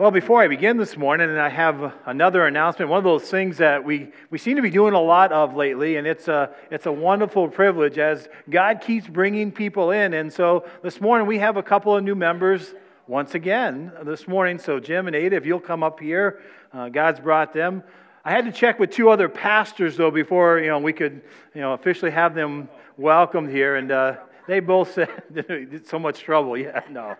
Well, before I begin this morning, and I have another announcement, one of those things that we, we seem to be doing a lot of lately, and it's a, it's a wonderful privilege as God keeps bringing people in. And so this morning we have a couple of new members once again this morning. So, Jim and Ada, if you'll come up here, uh, God's brought them. I had to check with two other pastors, though, before you know, we could you know, officially have them welcomed here, and uh, they both said, so much trouble. Yeah, no.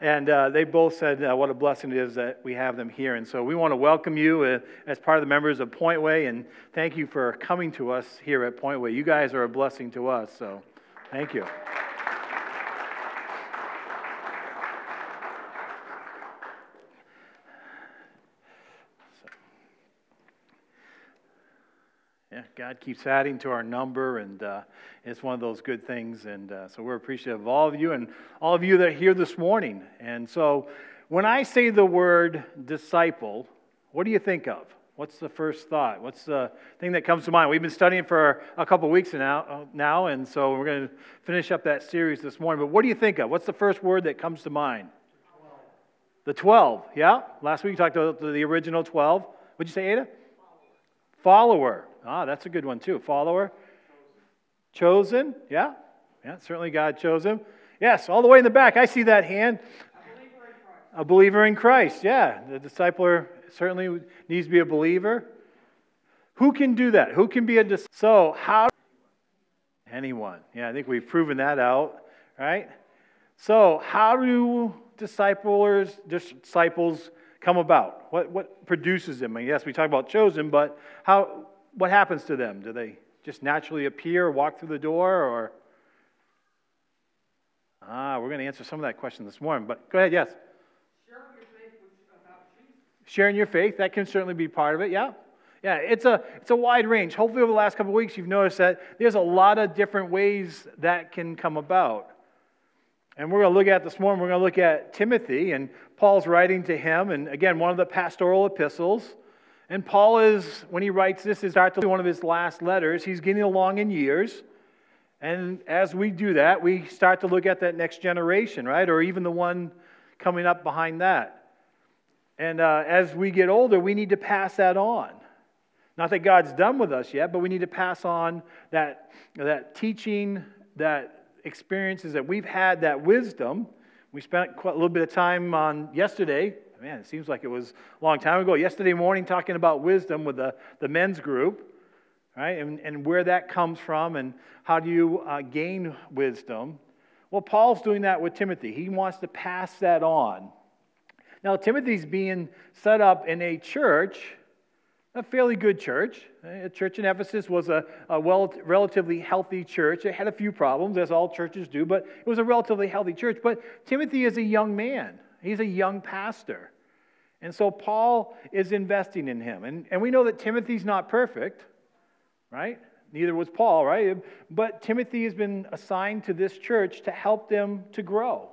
And uh, they both said uh, what a blessing it is that we have them here. And so we want to welcome you uh, as part of the members of Pointway and thank you for coming to us here at Pointway. You guys are a blessing to us, so thank you. God keeps adding to our number, and uh, it's one of those good things. And uh, so we're appreciative of all of you and all of you that are here this morning. And so when I say the word disciple, what do you think of? What's the first thought? What's the thing that comes to mind? We've been studying for a couple weeks now, uh, now, and so we're going to finish up that series this morning. But what do you think of? What's the first word that comes to mind? The 12, yeah? Last week you talked about the original 12. What'd you say, Ada? Follower. Ah, that's a good one too. Follower. Chosen. Yeah. Yeah, certainly God chose him. Yes, all the way in the back. I see that hand. A believer in Christ. Yeah, the discipler certainly needs to be a believer. Who can do that? Who can be a disciple? So, how? Anyone. Yeah, I think we've proven that out, right? So, how do disciplers, disciples come about? What, what produces them? I yes, we talk about chosen, but how, what happens to them? Do they just naturally appear, walk through the door, or? Ah, we're going to answer some of that question this morning, but go ahead, yes. Sharing your faith, Sharing your faith, that can certainly be part of it, yeah. Yeah, it's a, it's a wide range. Hopefully, over the last couple of weeks, you've noticed that there's a lot of different ways that can come about. And we're going to look at this morning, we're going to look at Timothy, and Paul's writing to him, and again, one of the pastoral epistles. And Paul is, when he writes this, is actually one of his last letters. He's getting along in years. And as we do that, we start to look at that next generation, right? Or even the one coming up behind that. And uh, as we get older, we need to pass that on. Not that God's done with us yet, but we need to pass on that, that teaching, that experiences that we've had, that wisdom. We spent quite a little bit of time on yesterday man, it seems like it was a long time ago. Yesterday morning, talking about wisdom with the, the men's group, right? And, and where that comes from and how do you uh, gain wisdom. Well, Paul's doing that with Timothy. He wants to pass that on. Now, Timothy's being set up in a church, a fairly good church. A church in Ephesus was a, a well, relatively healthy church. It had a few problems, as all churches do, but it was a relatively healthy church. But Timothy is a young man. He's a young pastor. And so Paul is investing in him. And, and we know that Timothy's not perfect, right? Neither was Paul, right? But Timothy has been assigned to this church to help them to grow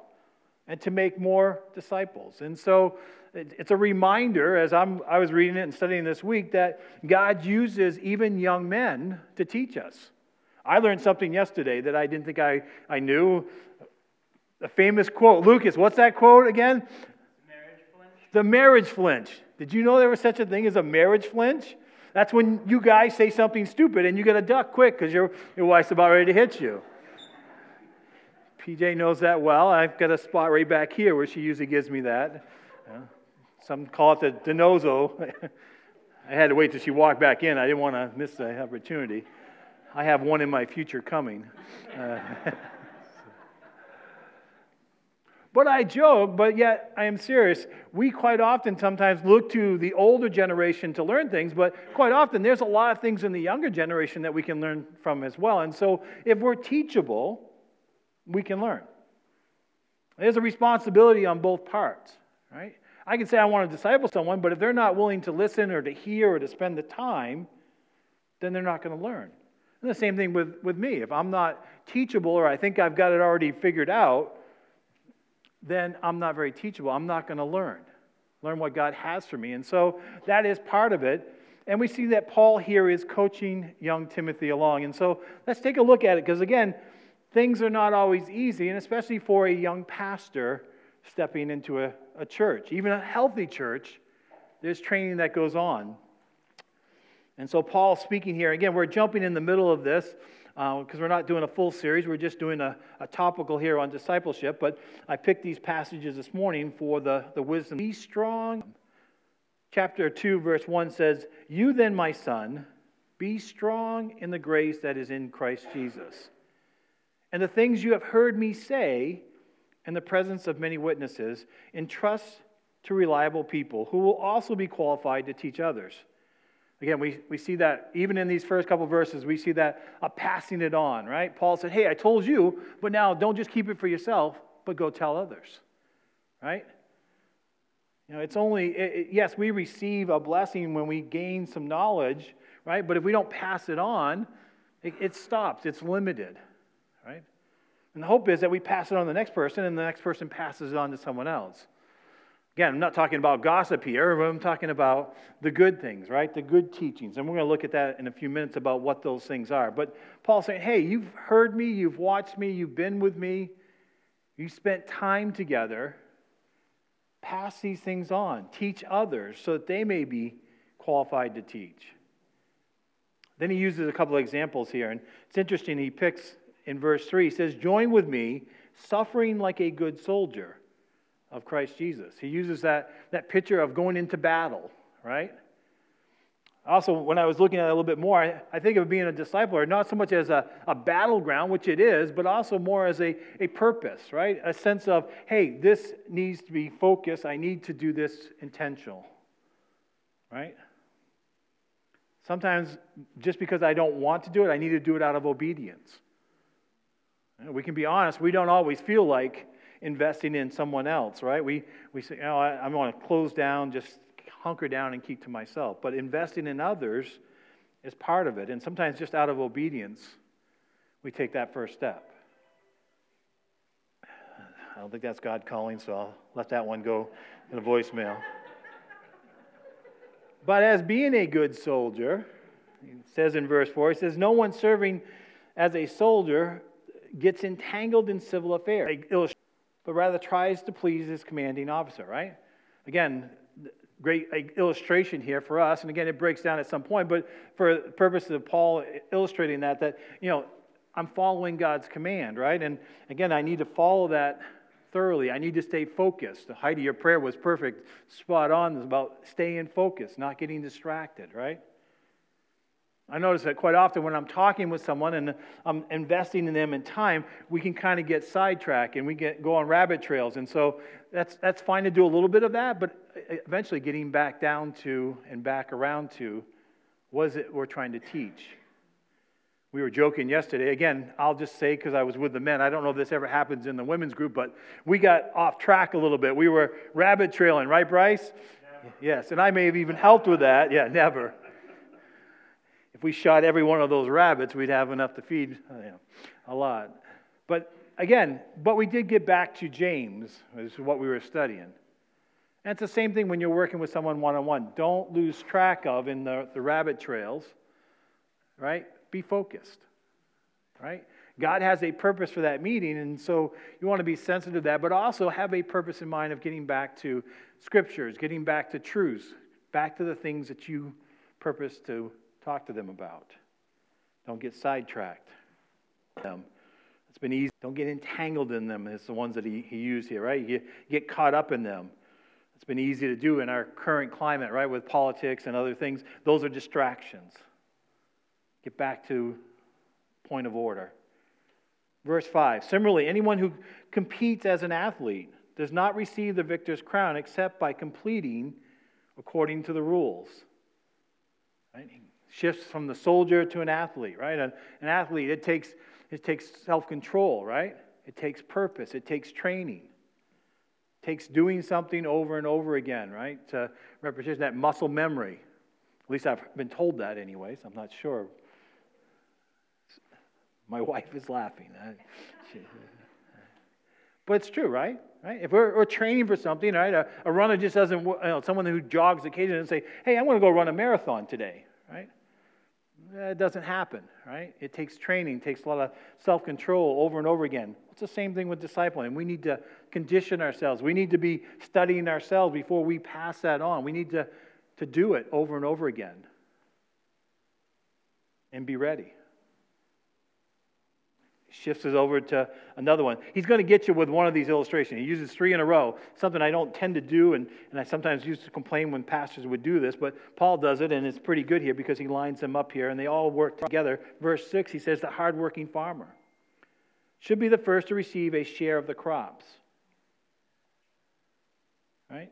and to make more disciples. And so it's a reminder, as I'm, I was reading it and studying this week, that God uses even young men to teach us. I learned something yesterday that I didn't think I, I knew. A famous quote. Lucas, what's that quote again? Marriage. The marriage flinch. Did you know there was such a thing as a marriage flinch? That's when you guys say something stupid and you get a duck quick because your, your wife's about ready to hit you. PJ knows that well. I've got a spot right back here where she usually gives me that. Yeah. Some call it the denozo. I had to wait till she walked back in. I didn't want to miss the opportunity. I have one in my future coming. Uh, But I joke, but yet I am serious. We quite often sometimes look to the older generation to learn things, but quite often there's a lot of things in the younger generation that we can learn from as well. And so if we're teachable, we can learn. There's a responsibility on both parts, right? I can say I want to disciple someone, but if they're not willing to listen or to hear or to spend the time, then they're not going to learn. And the same thing with, with me. If I'm not teachable or I think I've got it already figured out, then I'm not very teachable. I'm not going to learn, learn what God has for me. And so that is part of it. And we see that Paul here is coaching young Timothy along. And so let's take a look at it because, again, things are not always easy, and especially for a young pastor stepping into a, a church, even a healthy church, there's training that goes on. And so, Paul speaking here, again, we're jumping in the middle of this because uh, we're not doing a full series. We're just doing a, a topical here on discipleship. But I picked these passages this morning for the, the wisdom. Be strong. Chapter 2, verse 1 says, You then, my son, be strong in the grace that is in Christ Jesus. And the things you have heard me say in the presence of many witnesses, entrust to reliable people who will also be qualified to teach others. Again, we, we see that even in these first couple verses, we see that uh, passing it on, right? Paul said, Hey, I told you, but now don't just keep it for yourself, but go tell others, right? You know, it's only, it, it, yes, we receive a blessing when we gain some knowledge, right? But if we don't pass it on, it, it stops, it's limited, right? And the hope is that we pass it on to the next person, and the next person passes it on to someone else. Again, I'm not talking about gossip here, I'm talking about the good things, right? The good teachings. And we're going to look at that in a few minutes about what those things are. But Paul's saying, hey, you've heard me, you've watched me, you've been with me, you spent time together. Pass these things on, teach others so that they may be qualified to teach. Then he uses a couple of examples here, and it's interesting. He picks in verse 3, he says, Join with me, suffering like a good soldier of Christ Jesus. He uses that, that picture of going into battle, right? Also, when I was looking at it a little bit more, I, I think of being a disciple, not so much as a, a battleground, which it is, but also more as a, a purpose, right? A sense of, hey, this needs to be focused. I need to do this intentional, right? Sometimes, just because I don't want to do it, I need to do it out of obedience. We can be honest, we don't always feel like investing in someone else, right? We, we say, oh, I, I want to close down, just hunker down and keep to myself. But investing in others is part of it. And sometimes just out of obedience, we take that first step. I don't think that's God calling, so I'll let that one go in a voicemail. but as being a good soldier, it says in verse 4, it says, No one serving as a soldier gets entangled in civil affairs but rather tries to please his commanding officer, right? Again, great illustration here for us. And again, it breaks down at some point, but for the purpose of Paul illustrating that, that, you know, I'm following God's command, right? And again, I need to follow that thoroughly. I need to stay focused. Heidi, your prayer was perfect, spot on. About staying focused, not getting distracted, right? I notice that quite often when I'm talking with someone and I'm investing in them in time, we can kind of get sidetracked and we get go on rabbit trails. And so that's that's fine to do a little bit of that, but eventually getting back down to and back around to what is it we're trying to teach. We were joking yesterday. Again, I'll just say because I was with the men. I don't know if this ever happens in the women's group, but we got off track a little bit. We were rabbit trailing, right, Bryce? Never. Yes, and I may have even helped with that. Yeah, never. If we shot every one of those rabbits, we'd have enough to feed uh, you know, a lot. But again, but we did get back to James, is what we were studying. And it's the same thing when you're working with someone one on one. Don't lose track of in the, the rabbit trails, right? Be focused, right? God has a purpose for that meeting, and so you want to be sensitive to that, but also have a purpose in mind of getting back to scriptures, getting back to truths, back to the things that you purpose to talk to them about. Don't get sidetracked. Um, it's been easy. Don't get entangled in them. It's the ones that he, he used here, right? You get caught up in them. It's been easy to do in our current climate, right, with politics and other things. Those are distractions. Get back to point of order. Verse 5 Similarly, anyone who competes as an athlete does not receive the victor's crown except by completing according to the rules. Right? Shifts from the soldier to an athlete, right? An, an athlete, it takes, it takes self control, right? It takes purpose, it takes training, it takes doing something over and over again, right? To represent that muscle memory. At least I've been told that, anyways. I'm not sure. My wife is laughing. But it's true, right? Right? If we're, we're, training for something, right? A, a runner just doesn't, you know, someone who jogs occasionally and say, hey, I'm going to go run a marathon today, right? It doesn't happen, right? It takes training, takes a lot of self control over and over again. It's the same thing with discipling. We need to condition ourselves. We need to be studying ourselves before we pass that on. We need to, to do it over and over again and be ready. Shifts us over to another one. He's going to get you with one of these illustrations. He uses three in a row, something I don't tend to do, and, and I sometimes used to complain when pastors would do this, but Paul does it, and it's pretty good here because he lines them up here, and they all work together. Verse 6, he says, The hardworking farmer should be the first to receive a share of the crops. Right?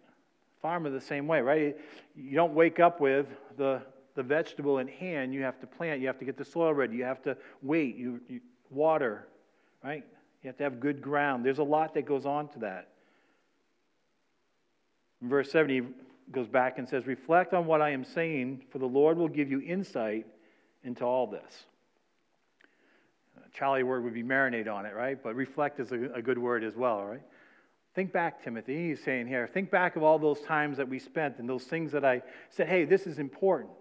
Farmer the same way, right? You don't wake up with the, the vegetable in hand. You have to plant. You have to get the soil ready. You have to wait. You, you water, right? You have to have good ground. There's a lot that goes on to that. In verse 7, he goes back and says, Reflect on what I am saying, for the Lord will give you insight into all this. Charlie word would be marinate on it, right? But reflect is a, a good word as well, right? Think back, Timothy. He's saying here, think back of all those times that we spent and those things that I said, hey, this is important.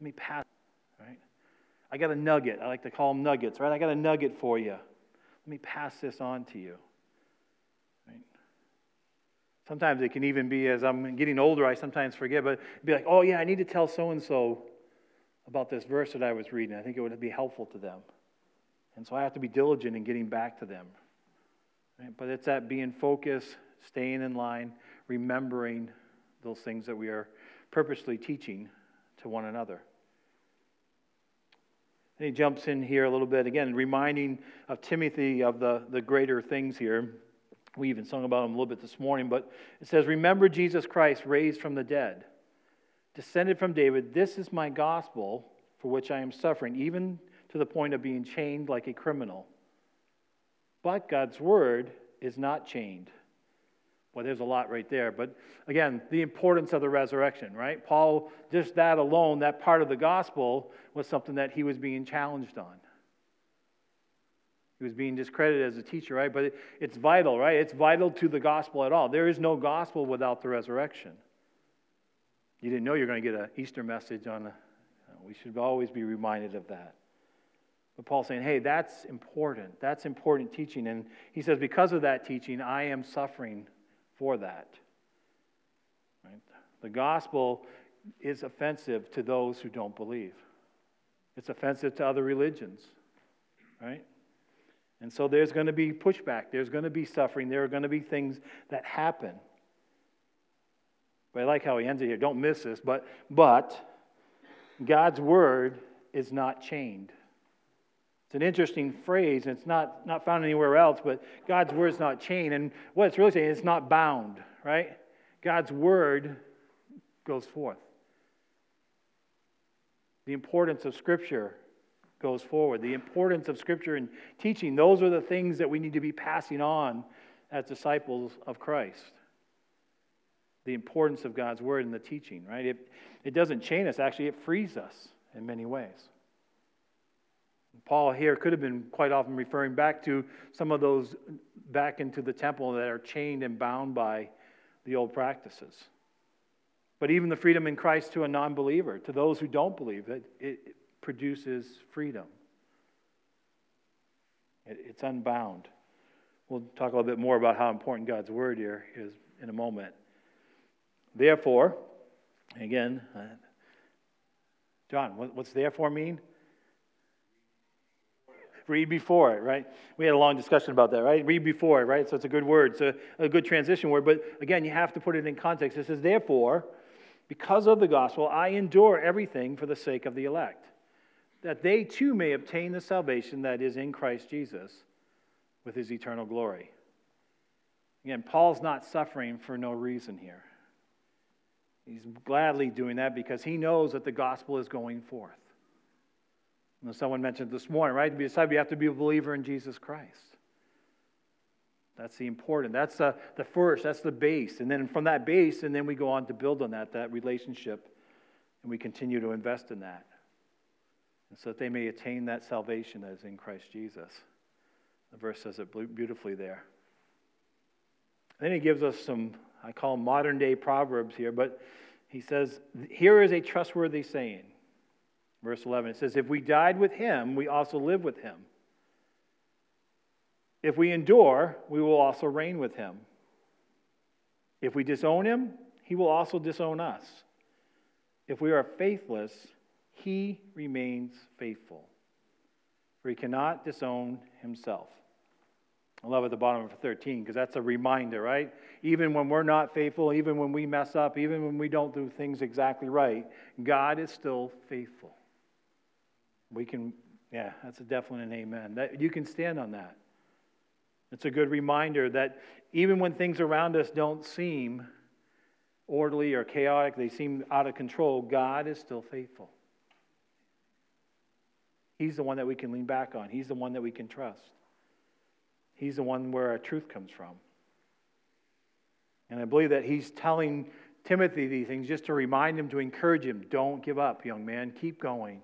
Let me pass? I got a nugget. I like to call them nuggets, right? I got a nugget for you. Let me pass this on to you. Sometimes it can even be as I'm getting older, I sometimes forget, but be like, oh, yeah, I need to tell so and so about this verse that I was reading. I think it would be helpful to them. And so I have to be diligent in getting back to them. Right? But it's that being focused, staying in line, remembering those things that we are purposely teaching to one another. And he jumps in here a little bit again, reminding of Timothy of the, the greater things here. We even sung about him a little bit this morning, but it says, Remember Jesus Christ raised from the dead descended from David, this is my gospel for which I am suffering, even to the point of being chained like a criminal. But God's word is not chained. Well, there's a lot right there. But again, the importance of the resurrection, right? Paul, just that alone, that part of the gospel was something that he was being challenged on. He was being discredited as a teacher, right? But it's vital, right? It's vital to the gospel at all. There is no gospel without the resurrection. You didn't know you were going to get an Easter message on a, we should always be reminded of that. But Paul's saying, hey, that's important. That's important teaching. And he says, because of that teaching, I am suffering for that. Right? The gospel is offensive to those who don't believe, it's offensive to other religions. Right? And so there's going to be pushback, there's going to be suffering, there are going to be things that happen. But I like how he ends it here. Don't miss this. But, but God's word is not chained. It's an interesting phrase, and it's not, not found anywhere else, but God's word is not chained. And what it's really saying, it's not bound, right? God's word goes forth. The importance of Scripture goes forward. The importance of Scripture and teaching, those are the things that we need to be passing on as disciples of Christ the importance of God's word and the teaching, right? It, it doesn't chain us, actually, it frees us in many ways. Paul here could have been quite often referring back to some of those back into the temple that are chained and bound by the old practices. But even the freedom in Christ to a non believer, to those who don't believe, it, it produces freedom. It, it's unbound. We'll talk a little bit more about how important God's word here is in a moment. Therefore, again, uh, John, what's therefore mean? Read before it, right? We had a long discussion about that, right? Read before it, right? So it's a good word. It's a, a good transition word. But again, you have to put it in context. It says, Therefore, because of the gospel, I endure everything for the sake of the elect, that they too may obtain the salvation that is in Christ Jesus with his eternal glory. Again, Paul's not suffering for no reason here. He's gladly doing that because he knows that the gospel is going forth. And someone mentioned this morning, right? To be a disciple, you have to be a believer in Jesus Christ. That's the important. That's the, the first. That's the base. And then from that base, and then we go on to build on that, that relationship, and we continue to invest in that. And so that they may attain that salvation that is in Christ Jesus. The verse says it beautifully there. Then he gives us some I call them modern day proverbs here, but he says, Here is a trustworthy saying. Verse 11, it says, If we died with him, we also live with him. If we endure, we will also reign with him. If we disown him, he will also disown us. If we are faithless, he remains faithful, for he cannot disown himself. I love at the bottom of 13 because that's a reminder, right? Even when we're not faithful, even when we mess up, even when we don't do things exactly right, God is still faithful. We can, yeah, that's a definite an amen. That, you can stand on that. It's a good reminder that even when things around us don't seem orderly or chaotic, they seem out of control, God is still faithful. He's the one that we can lean back on, He's the one that we can trust. He's the one where our truth comes from. And I believe that He's telling Timothy these things just to remind him, to encourage him don't give up, young man. Keep going.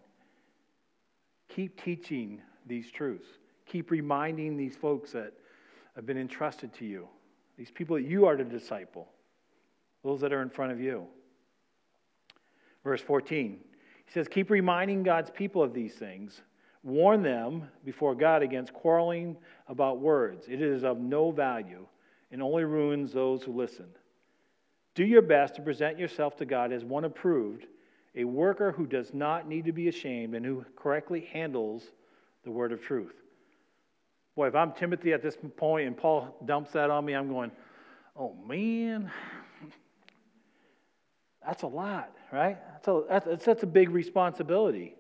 Keep teaching these truths. Keep reminding these folks that have been entrusted to you, these people that you are to disciple, those that are in front of you. Verse 14, he says, Keep reminding God's people of these things. Warn them before God against quarreling about words. It is of no value and only ruins those who listen. Do your best to present yourself to God as one approved, a worker who does not need to be ashamed and who correctly handles the word of truth. Boy, if I'm Timothy at this point and Paul dumps that on me, I'm going, oh man, that's a lot, right? That's a, that's, that's a big responsibility.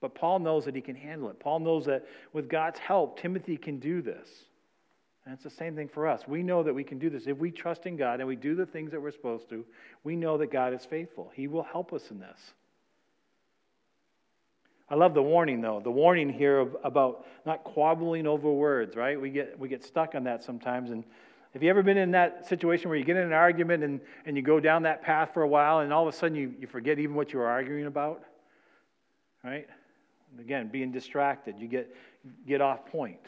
But Paul knows that he can handle it. Paul knows that with God's help, Timothy can do this. And it's the same thing for us. We know that we can do this. If we trust in God and we do the things that we're supposed to, we know that God is faithful. He will help us in this. I love the warning, though. The warning here about not quabbling over words, right? We get, we get stuck on that sometimes. And have you ever been in that situation where you get in an argument and, and you go down that path for a while and all of a sudden you, you forget even what you were arguing about? Right? Again, being distracted, you get, get off point.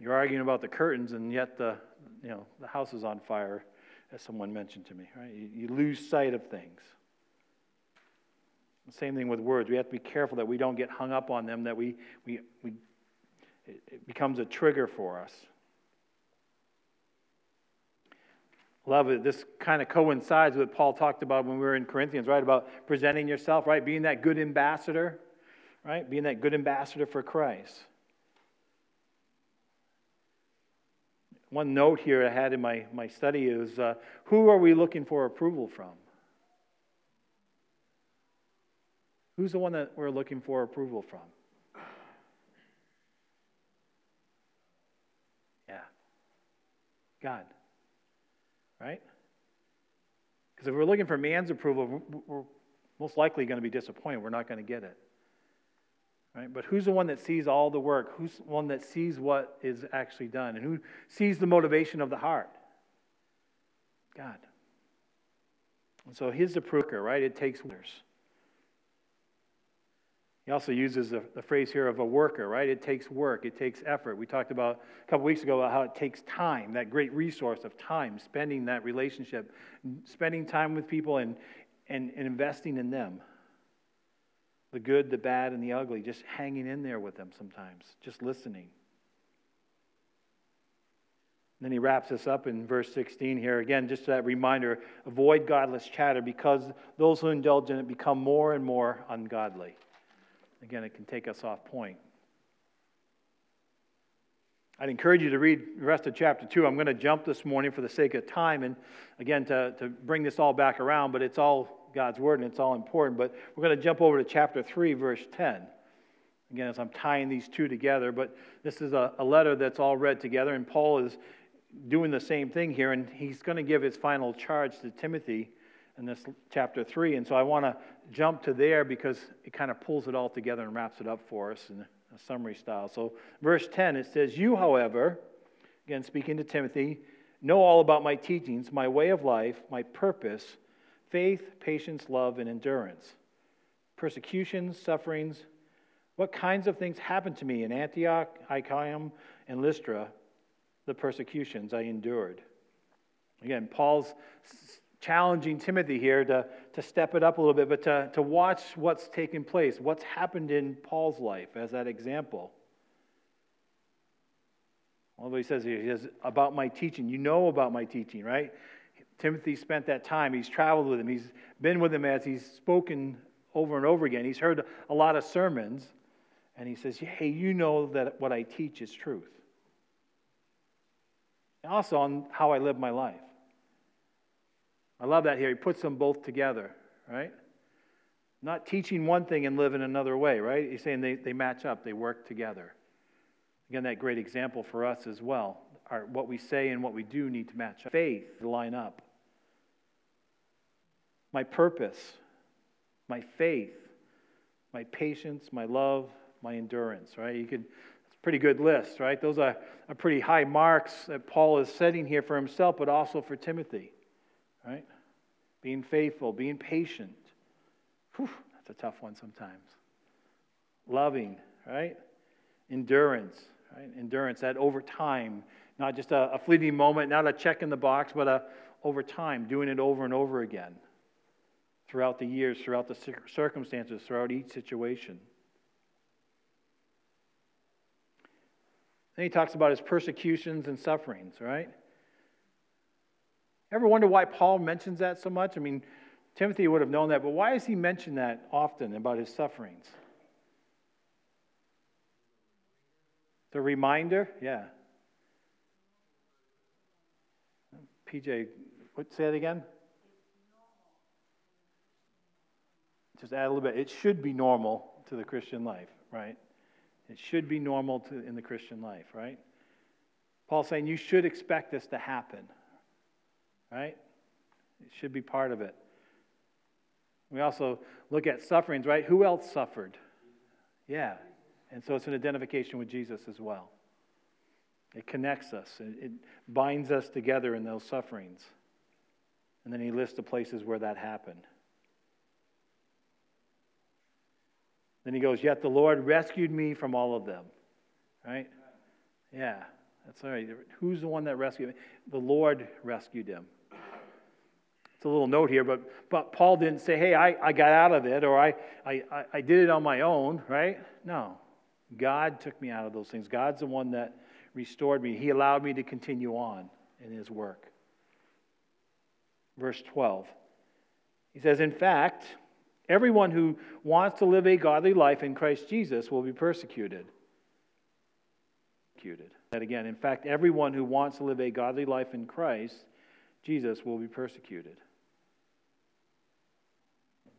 You're arguing about the curtains and yet the, you know, the house is on fire, as someone mentioned to me, right? You, you lose sight of things. The same thing with words. We have to be careful that we don't get hung up on them, that we, we, we it becomes a trigger for us. Love it. This kind of coincides with what Paul talked about when we were in Corinthians, right? About presenting yourself, right? Being that good ambassador, right? Being that good ambassador for Christ. One note here I had in my, my study is uh, who are we looking for approval from? Who's the one that we're looking for approval from? Yeah. God. Right? Because if we're looking for man's approval, we're most likely going to be disappointed. We're not going to get it. Right? But who's the one that sees all the work? Who's the one that sees what is actually done? And who sees the motivation of the heart? God. And so his approval, right? It takes workers. He also uses the, the, phrase here of a worker, right? It takes work, it takes effort. We talked about a couple weeks ago about how it takes time, that great resource of time, spending that relationship, spending time with people and, and, and investing in them. The good, the bad, and the ugly, just hanging in there with them sometimes, just listening. And then he wraps us up in verse 16 here. Again, just that reminder avoid godless chatter because those who indulge in it become more and more ungodly. Again, it can take us off point. I'd encourage you to read the rest of chapter 2. I'm going to jump this morning for the sake of time and, again, to, to bring this all back around, but it's all God's Word and it's all important. But we're going to jump over to chapter 3, verse 10. Again, as I'm tying these two together, but this is a, a letter that's all read together, and Paul is doing the same thing here, and he's going to give his final charge to Timothy in this chapter 3. And so I want to jump to there because it kind of pulls it all together and wraps it up for us in a summary style. So, verse 10, it says, You, however, again speaking to Timothy, know all about my teachings, my way of life, my purpose, faith, patience, love, and endurance, persecutions, sufferings. What kinds of things happened to me in Antioch, Iconium, and Lystra, the persecutions I endured? Again, Paul's challenging Timothy here to, to step it up a little bit, but to, to watch what's taken place, what's happened in Paul's life as that example. Well, he says here, he says, about my teaching. You know about my teaching, right? Timothy spent that time. He's traveled with him. He's been with him as he's spoken over and over again. He's heard a lot of sermons. And he says, Hey, you know that what I teach is truth. And also on how I live my life. I love that here. He puts them both together, right? Not teaching one thing and living another way, right? He's saying they, they match up, they work together. Again, that great example for us as well. Our, what we say and what we do need to match up. Faith line up. My purpose, my faith, my patience, my love, my endurance, right? You could, it's a pretty good list, right? Those are, are pretty high marks that Paul is setting here for himself, but also for Timothy, right? Being faithful, being patient. Whew, that's a tough one sometimes. Loving, right? Endurance, right? Endurance, that over time, not just a, a fleeting moment, not a check in the box, but a, over time, doing it over and over again throughout the years, throughout the circumstances, throughout each situation. Then he talks about his persecutions and sufferings, right? Ever wonder why Paul mentions that so much? I mean, Timothy would have known that, but why does he mention that often about his sufferings? The reminder? Yeah. PJ, what, say that again? Just add a little bit. It should be normal to the Christian life, right? It should be normal to, in the Christian life, right? Paul's saying you should expect this to happen, right? It should be part of it. We also look at sufferings, right? Who else suffered? Yeah, and so it's an identification with Jesus as well. It connects us, it binds us together in those sufferings. And then he lists the places where that happened. Then he goes, Yet the Lord rescued me from all of them. Right? Yeah, that's all right. Who's the one that rescued me? The Lord rescued him. It's a little note here, but, but Paul didn't say, Hey, I, I got out of it or I, I, I did it on my own, right? No. God took me out of those things. God's the one that restored me. He allowed me to continue on in his work. Verse 12. He says, In fact, everyone who wants to live a godly life in Christ Jesus will be persecuted. Persecuted. That again, in fact, everyone who wants to live a godly life in Christ Jesus will be persecuted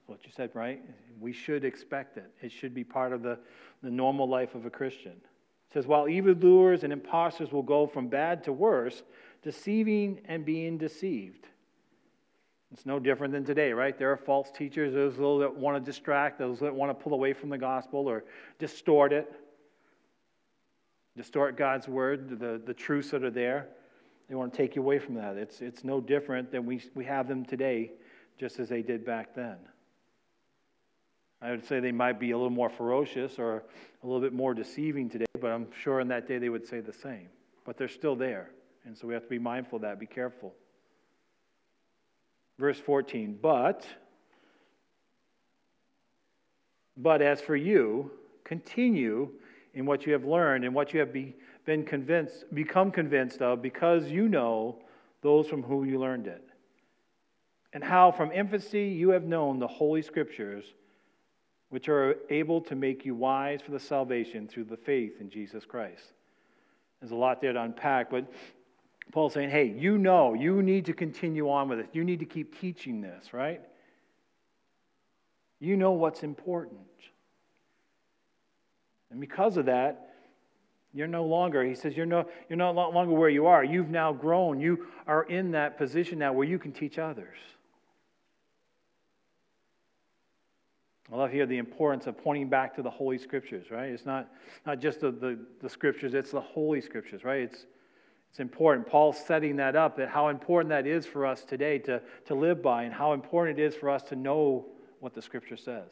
what you said, right? We should expect it. It should be part of the, the normal life of a Christian. It says, while evildoers and impostors will go from bad to worse, deceiving and being deceived. It's no different than today, right? There are false teachers, those that want to distract, those that want to pull away from the gospel or distort it, distort God's word, the, the truths that are there. They want to take you away from that. It's, it's no different than we, we have them today, just as they did back then. I would say they might be a little more ferocious or a little bit more deceiving today, but I'm sure in that day they would say the same. But they're still there. And so we have to be mindful of that, be careful. Verse 14, but, but as for you, continue in what you have learned and what you have be, been convinced, become convinced of, because you know those from whom you learned it. And how from infancy you have known the Holy Scriptures which are able to make you wise for the salvation through the faith in Jesus Christ. There's a lot there to unpack, but Paul's saying, hey, you know, you need to continue on with this. You need to keep teaching this, right? You know what's important. And because of that, you're no longer, he says, you're no, you're no longer where you are. You've now grown. You are in that position now where you can teach others. I love here the importance of pointing back to the Holy Scriptures, right? It's not, not just the, the, the Scriptures, it's the Holy Scriptures, right? It's, it's important. Paul's setting that up, that how important that is for us today to, to live by, and how important it is for us to know what the Scripture says.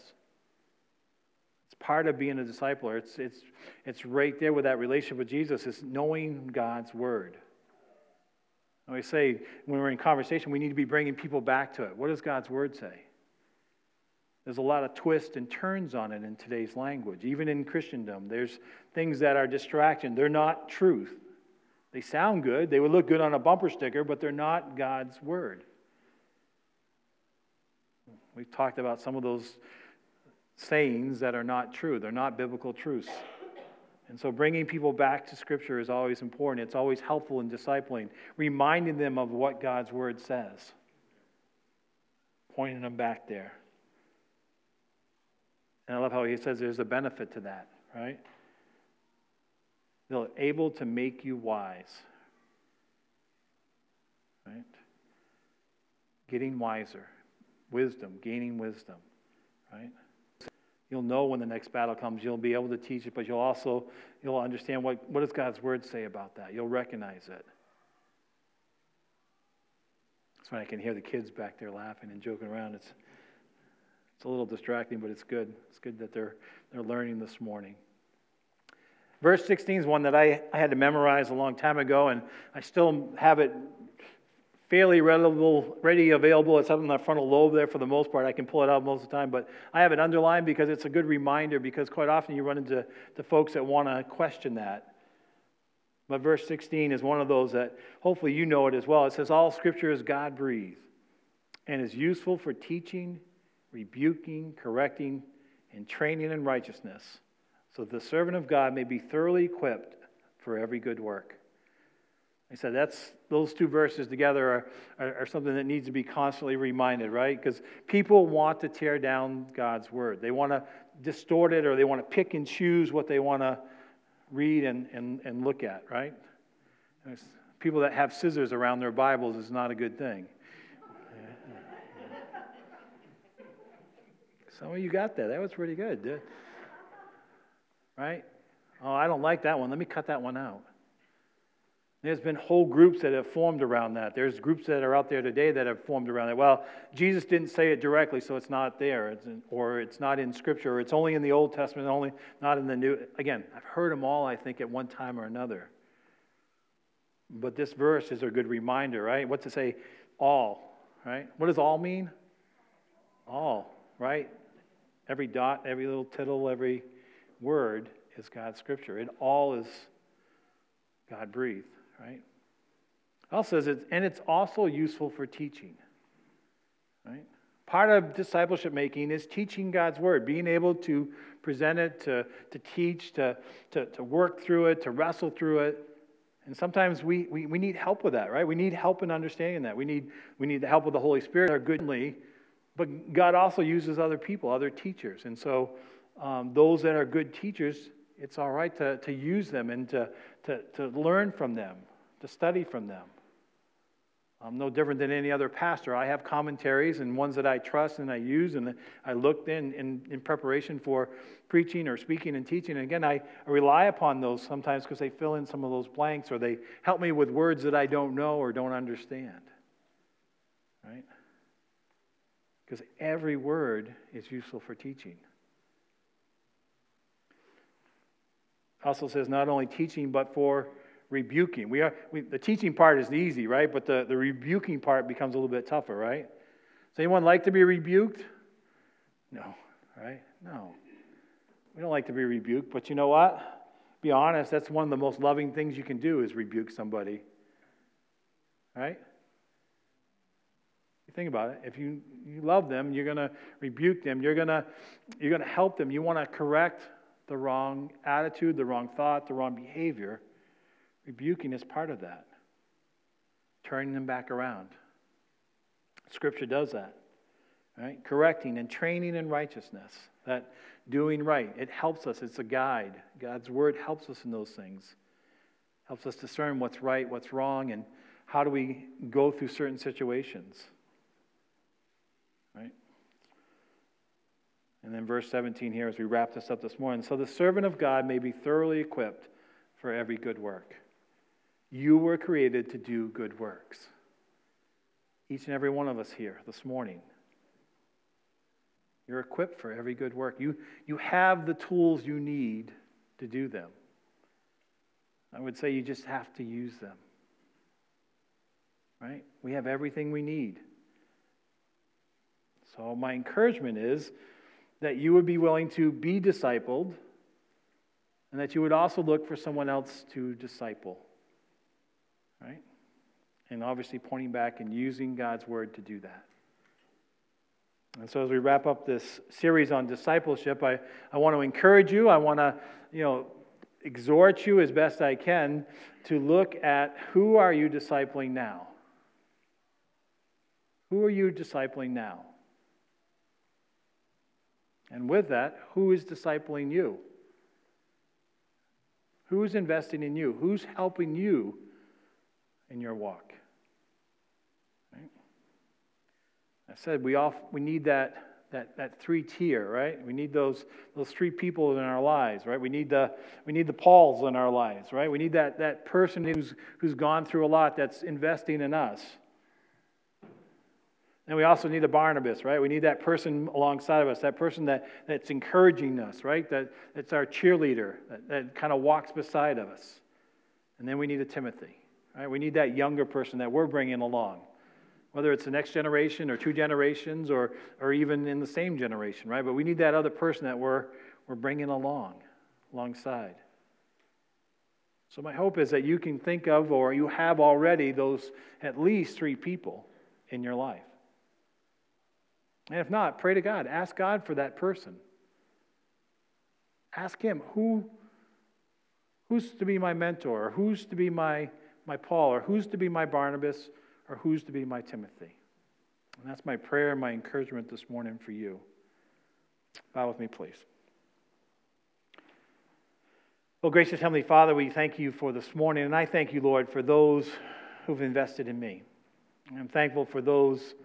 It's part of being a discipler. It's, it's, it's right there with that relationship with Jesus, is knowing God's Word. I always say when we're in conversation, we need to be bringing people back to it. What does God's word say? There's a lot of twists and turns on it in today's language. Even in Christendom, there's things that are distraction. They're not truth. They sound good, they would look good on a bumper sticker, but they're not God's word. We've talked about some of those sayings that are not true, they're not biblical truths. And so bringing people back to Scripture is always important. It's always helpful in discipling, reminding them of what God's Word says, pointing them back there. And I love how he says there's a benefit to that, right? They're able to make you wise, right? Getting wiser, wisdom, gaining wisdom, right? You'll know when the next battle comes. You'll be able to teach it, but you'll also you'll understand what, what does God's word say about that. You'll recognize it. That's when I can hear the kids back there laughing and joking around. It's it's a little distracting, but it's good. It's good that they're they're learning this morning. Verse 16 is one that I, I had to memorize a long time ago, and I still have it fairly ready, available. It's up in the frontal lobe there for the most part. I can pull it out most of the time, but I have it underlined because it's a good reminder because quite often you run into the folks that want to question that. But verse 16 is one of those that hopefully you know it as well. It says, All scripture is God breathed and is useful for teaching, rebuking, correcting, and training in righteousness, so the servant of God may be thoroughly equipped for every good work. I said that's those two verses together are, are, are, something that needs to be constantly reminded, right? Because people want to tear down God's word. They want to distort it or they want to pick and choose what they want to read and, and, and look at, right? There's people that have scissors around their Bibles is not a good thing. Some of you got that. That was pretty good. Right? Oh, I don't like that one. Let me cut that one out. There's been whole groups that have formed around that. There's groups that are out there today that have formed around that. Well, Jesus didn't say it directly, so it's not there, it's in, or it's not in Scripture, or it's only in the Old Testament, only not in the New. Again, I've heard them all, I think, at one time or another. But this verse is a good reminder, right? What's it say? All, right? What does all mean? All, right? Every dot, every little tittle, every word is God's Scripture. It all is God breathed right? Also says it's, and it's also useful for teaching, right? Part of discipleship making is teaching God's word, being able to present it, to, to teach, to, to, to work through it, to wrestle through it. And sometimes we, we, we need help with that, right? We need help in understanding that. We need, we need the help of the Holy Spirit, our goodly, but God also uses other people, other teachers. And so um, those that are good teachers, it's all right to, to use them and to, to, to learn from them, to study from them. I'm no different than any other pastor. I have commentaries and ones that I trust and I use and I looked in, in, in preparation for preaching or speaking and teaching. And again, I, I rely upon those sometimes because they fill in some of those blanks or they help me with words that I don't know or don't understand. Right? Because every word is useful for teaching. Also says not only teaching, but for rebuking. We are, we, the teaching part is easy, right? But the, the rebuking part becomes a little bit tougher, right? Does anyone like to be rebuked? No, right? No. We don't like to be rebuked, but you know what? Be honest, that's one of the most loving things you can do is rebuke somebody. Right? You think about it. If you, you love them, you're going to rebuke them. You're going to you're going to help them. You want to correct the wrong attitude, the wrong thought, the wrong behavior, rebuking is part of that. Turning them back around. Scripture does that. Right? Correcting and training in righteousness. That doing right. It helps us. It's a guide. God's word helps us in those things. Helps us discern what's right, what's wrong, and how do we go through certain situations. And then verse 17 here as we wrap this up this morning. So the servant of God may be thoroughly equipped for every good work. You were created to do good works. Each and every one of us here this morning. You're equipped for every good work. You, you have the tools you need to do them. I would say you just have to use them. right? We have everything we need. So, my encouragement is that you would be willing to be discipled and that you would also look for someone else to disciple, right? And obviously, pointing back and using God's word to do that. And so, as we wrap up this series on discipleship, I, I want to encourage you. I want to, you know, exhort you as best I can to look at who are you discipling now? Who are you discipling now? And with that, who is discipling you? Who's investing in you? Who's helping you in your walk? Right? I said we all we need that that, that three tier, right? We need those those three people in our lives, right? We need the we need the Pauls in our lives, right? We need that that person who's who's gone through a lot that's investing in us. And we also need a Barnabas, right? We need that person alongside of us, that person that, that's encouraging us, right? That, that's our cheerleader, that, that kind of walks beside of us. And then we need a Timothy, right? We need that younger person that we're bringing along, whether it's the next generation or two generations or, or even in the same generation, right? But we need that other person that we're, we're bringing along, alongside. So my hope is that you can think of or you have already those at least three people in your life. And if not, pray to God. Ask God for that person. Ask Him, who, who's to be my mentor, or who's to be my, my Paul, or who's to be my Barnabas, or who's to be my Timothy. And that's my prayer and my encouragement this morning for you. Bow with me, please. Well, gracious Heavenly Father, we thank you for this morning, and I thank you, Lord, for those who've invested in me. I'm thankful for those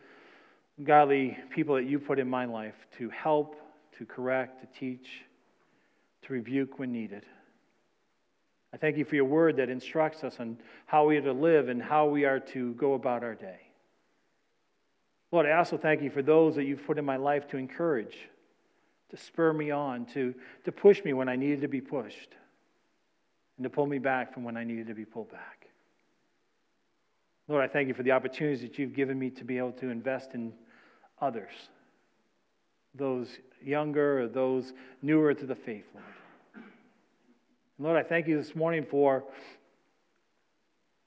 godly people that you put in my life to help, to correct, to teach, to rebuke when needed. I thank you for your word that instructs us on how we are to live and how we are to go about our day. Lord, I also thank you for those that you've put in my life to encourage, to spur me on, to, to push me when I needed to be pushed, and to pull me back from when I needed to be pulled back. Lord, I thank you for the opportunities that you've given me to be able to invest in others, those younger or those newer to the faith, Lord. And Lord, I thank you this morning for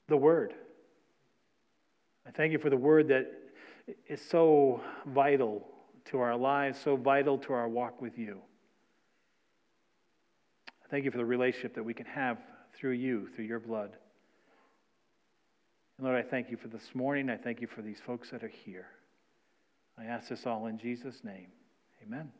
the word. I thank you for the word that is so vital to our lives, so vital to our walk with you. I thank you for the relationship that we can have through you, through your blood. And Lord, I thank you for this morning. I thank you for these folks that are here. I ask this all in Jesus' name. Amen.